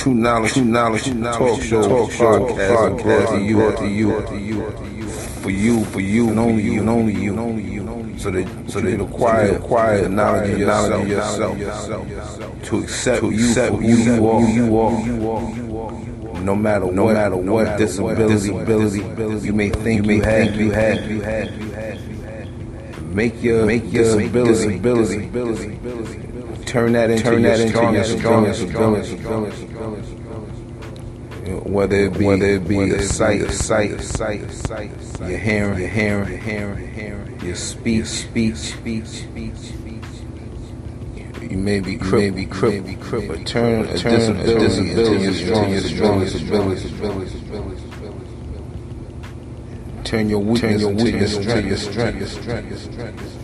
True knowledge, true knowledge, true knowledge talk show, talk show, podcast, podcast, to you, to you, to you, for you, for you, and only you, and only you, and only you. So that, so that acquire, acquire the knowledge of yourself, yourself, to accept you for who you are, you are. No matter, no what, matter what disability, disability you may think you you have, you have, you have. Make your, make your disability, disability turn that into turn your that strongest, into strongest, strongest, strongest, strongest, whether it be whether it be a sight, a sight, a sight, a sight, your hearing, your hearing, your hearing, your hearing, your speech, speech, speech, speech, speech. You may be crippled, may be crippled, crippled, but turn a disability into your strongest, strongest ability. Turn your weakness into your strength, your strength, your strength,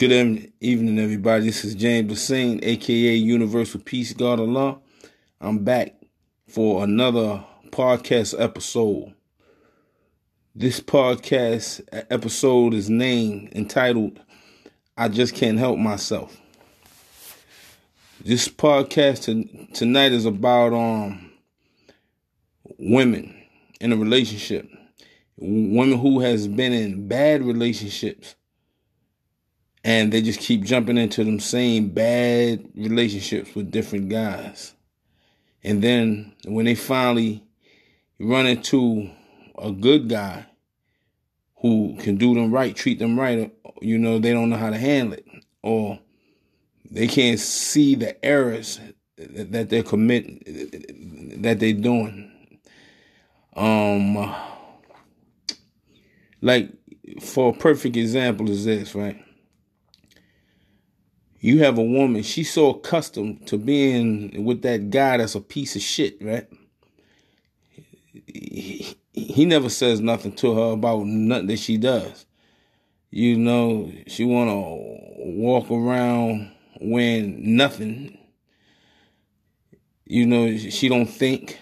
Good evening, everybody. This is James Lesane, aka Universal Peace God Allah. I'm back for another podcast episode. This podcast episode is named entitled I Just Can't Help Myself. This podcast to, tonight is about um women in a relationship. Women who has been in bad relationships and they just keep jumping into them same bad relationships with different guys. And then when they finally run into a good guy who can do them right, treat them right, you know, they don't know how to handle it. Or they can't see the errors that they're committing, that they're doing. Um, like for a perfect example is this, right? You have a woman, she's so accustomed to being with that guy that's a piece of shit, right? He, he never says nothing to her about nothing that she does. You know, she wanna walk around wearing nothing. You know, she don't think.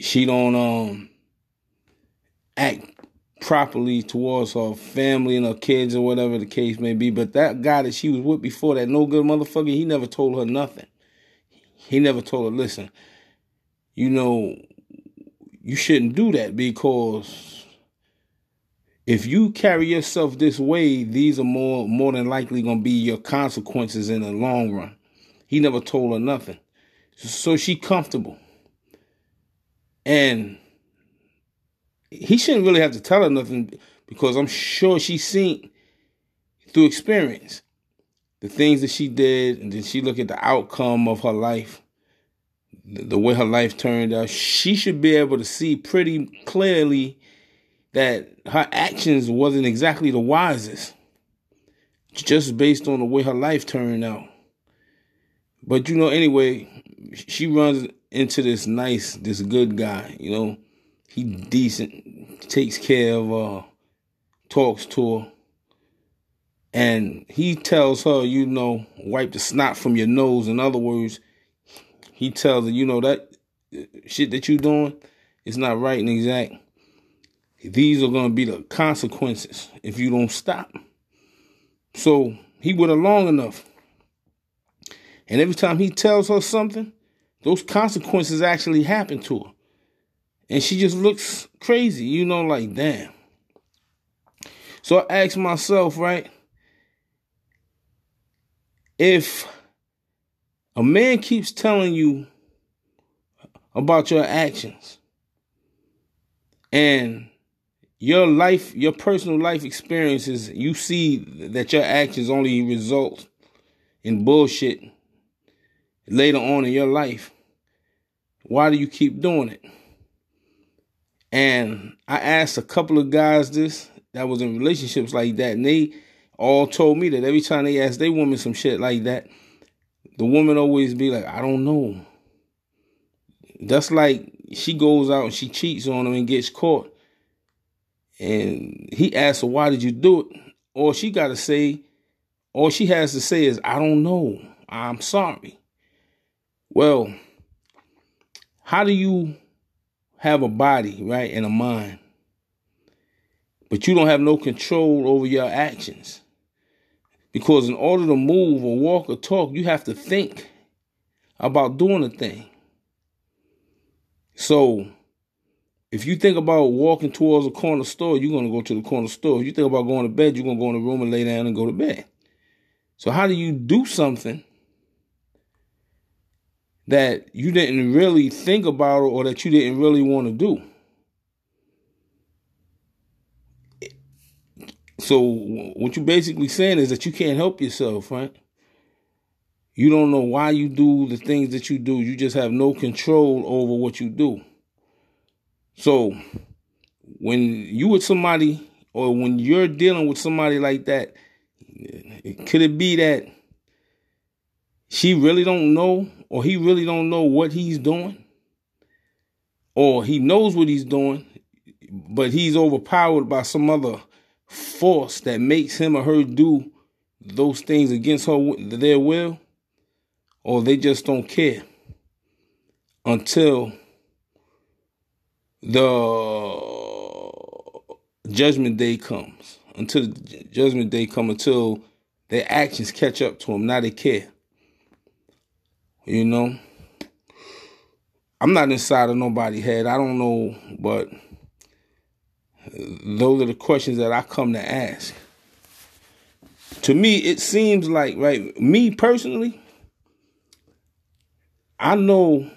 She don't um act properly towards her family and her kids or whatever the case may be. But that guy that she was with before, that no good motherfucker, he never told her nothing. He never told her, listen, you know, you shouldn't do that because if you carry yourself this way, these are more more than likely gonna be your consequences in the long run. He never told her nothing. So she comfortable. And he shouldn't really have to tell her nothing because I'm sure she's seen through experience the things that she did, and then she look at the outcome of her life, the, the way her life turned out. She should be able to see pretty clearly that her actions wasn't exactly the wisest, just based on the way her life turned out. But you know, anyway, she runs into this nice, this good guy, you know he decent, takes care of her, talks to her, and he tells her, you know, wipe the snot from your nose. In other words, he tells her, you know, that shit that you're doing is not right and exact. These are gonna be the consequences if you don't stop. So he went along enough. And every time he tells her something, those consequences actually happen to her. And she just looks crazy, you know, like, damn. So I asked myself, right? If a man keeps telling you about your actions and your life, your personal life experiences, you see that your actions only result in bullshit later on in your life. Why do you keep doing it? And I asked a couple of guys this that was in relationships like that, and they all told me that every time they asked their woman some shit like that, the woman always be like, I don't know. That's like she goes out and she cheats on him and gets caught. And he asks her, Why did you do it? All she got to say, all she has to say is, I don't know. I'm sorry. Well, how do you have a body, right, and a mind, but you don't have no control over your actions? Because in order to move or walk or talk, you have to think about doing a thing. So, if you think about walking towards a corner store, you're going to go to the corner store. If you think about going to bed, you're going to go in the room and lay down and go to bed. So, how do you do something that you didn't really think about or that you didn't really want to do? So what you're basically saying is that you can't help yourself, right? You don't know why you do the things that you do. You just have no control over what you do. So when you with somebody or when you're dealing with somebody like that, could it be that she really don't know or he really don't know what he's doing? Or he knows what he's doing, but he's overpowered by some other force that makes him or her do those things against her their will, or they just don't care until the judgment day comes. Until judgment day comes, until their actions catch up to them. Now they care. You know, I'm not inside of nobody's head. I don't know, but those are the questions that I come to ask. To me, it seems like, right, me personally, I know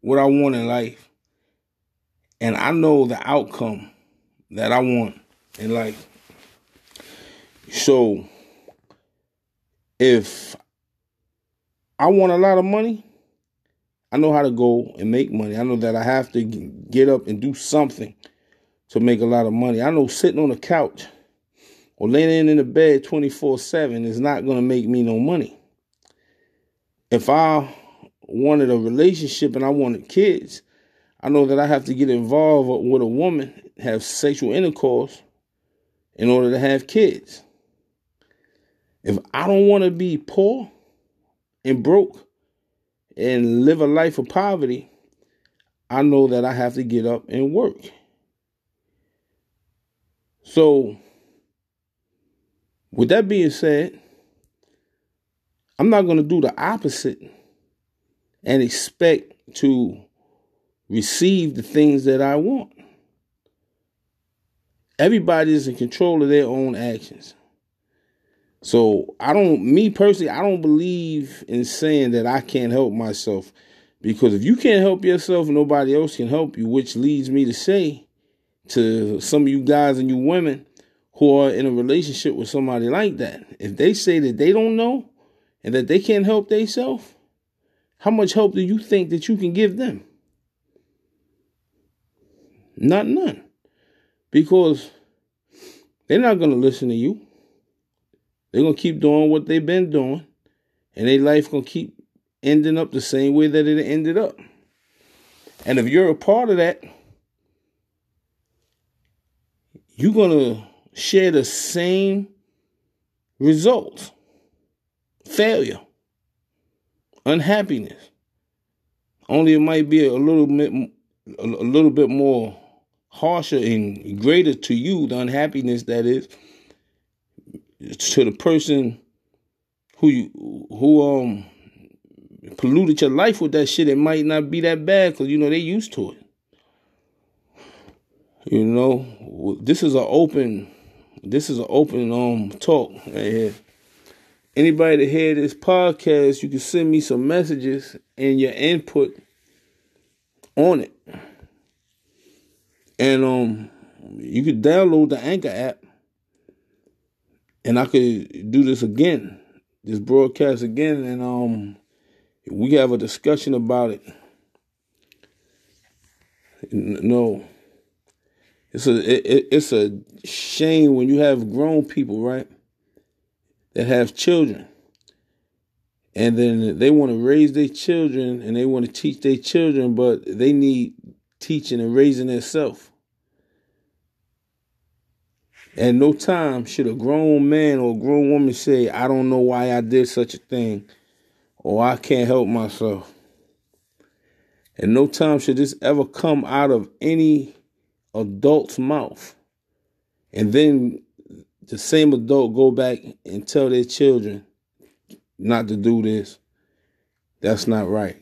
what I want in life, and I know the outcome that I want in life. So, if I want a lot of money, I know how to go and make money. I know that I have to get up and do something to make a lot of money. I know sitting on the couch or laying in the bed 24 7 is not going to make me no money. If I wanted a relationship and I wanted kids, I know that I have to get involved with a woman, have sexual intercourse in order to have kids. If I don't want to be poor and broke and live a life of poverty, I know that I have to get up and work. So, with that being said, I'm not going to do the opposite and expect to receive the things that I want. Everybody is in control of their own actions. So I don't, me personally, I don't believe in saying that I can't help myself. Because if you can't help yourself, nobody else can help you, which leads me to say to some of you guys and you women who are in a relationship with somebody like that. If they say that they don't know and that they can't help themselves, how much help do you think that you can give them? Not none. Because they're not going to listen to you. They're to keep doing what they've been doing. And their life to keep ending up the same way that it ended up. And if you're a part of that, you're to share the same results failure, unhappiness. Only it might be a little bit, a little bit more harsher and greater to you the unhappiness that is to the person who you, who um polluted your life with that shit, it might not be that bad because you know they used to it. You know, this is an open, this is an open um talk right here. Anybody that hear this podcast, you can send me some messages and your input on it. And um you can download the Anchor app and I could do this again, this broadcast again, and um we have a discussion about it. No. It's a it, it's a shame when you have grown people, right? That have children. And then they want to raise their children and they want to teach their children, but they need teaching and raising themselves. At no time should a grown man or a grown woman say, I don't know why I did such a thing or I can't help myself. At no time should this ever come out of any adult's mouth. And then the same adult go back and tell their children not to do this. That's not right.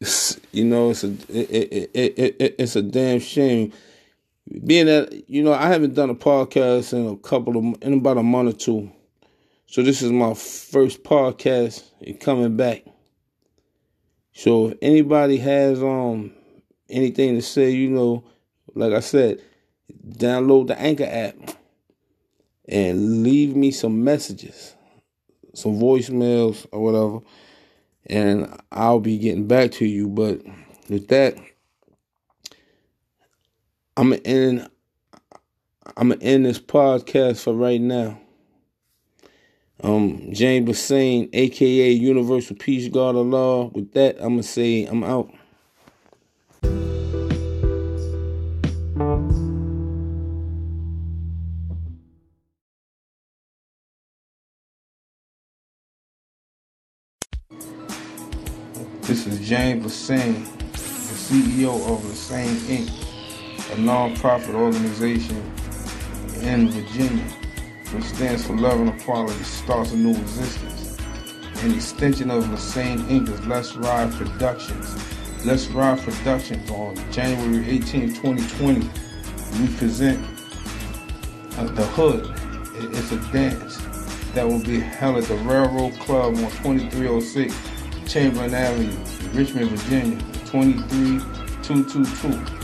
It's, you know, it's a it, it, it, it's a damn shame. Being that you know, I haven't done a podcast in a couple of in about a month or two, so this is my first podcast and coming back. So if anybody has um anything to say, you know, like I said, download the Anchor app and leave me some messages, some voicemails or whatever, and I'll be getting back to you. But with that, I'm gonna end. I'm gonna end this podcast for right now. Um, James Lesane, aka Universal Peace God Allah. With that, I'm gonna say I'm out. This is James Lesane, the CEO of Lesane Inc., a non-profit organization in Virginia which stands for Love and Equality Starts a New Existence. An extension of Lesane Inc. is Let's Ride Productions. Let's Ride Productions on January 18, 2020. We present uh, The Hood. It's a dance that will be held at the Railroad Club on 2306 Chamberlain Avenue, Richmond, Virginia, 23222.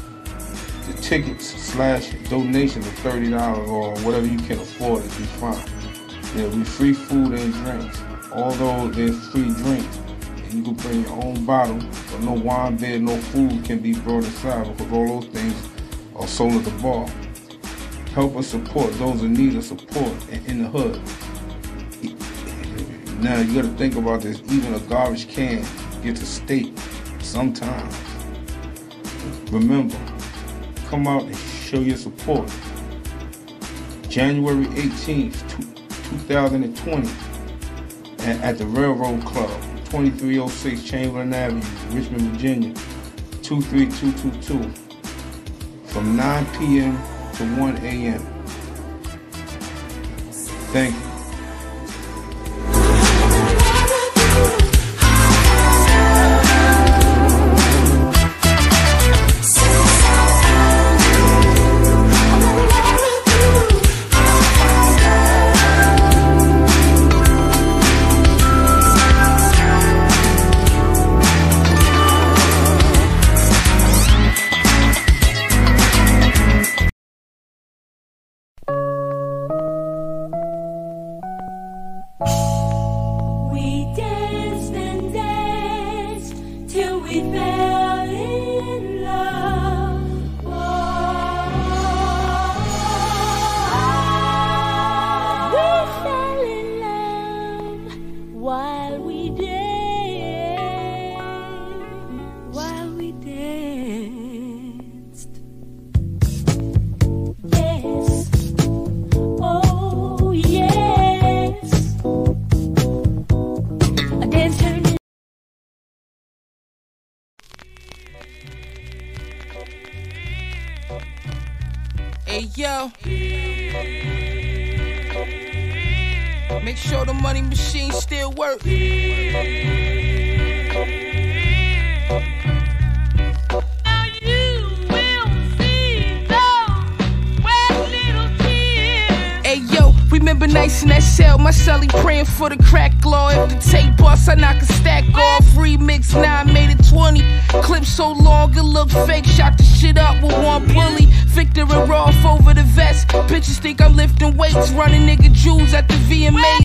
Tickets slash donations of thirty dollars or whatever you can afford to be fine. There'll be free food and drinks. Although there's free drinks, you can bring your own bottle, but no wine, beer, no food can be brought inside because all those things are sold at the bar. Help us support those in need of support in the hood. Now you got to think about this. Even a garbage can gets a steak sometimes. Remember, come out and show your support. January 18th, 2020, at the Railroad Club, 2306 Chamberlain Avenue, Richmond, Virginia, 23222, from 9 p.m. to 1 a.m. Thank you. Sure the money machine still work. Remember nights in that cell, my celly praying for the crack law. If the tape bust, I knock a stack off. Remix, now I made it 20. Clip so long, it looked fake. Shot the shit up with one bully. Viktor and Rolf over the vest. Bitches think I'm lifting weights, running nigga jewels at the VMA.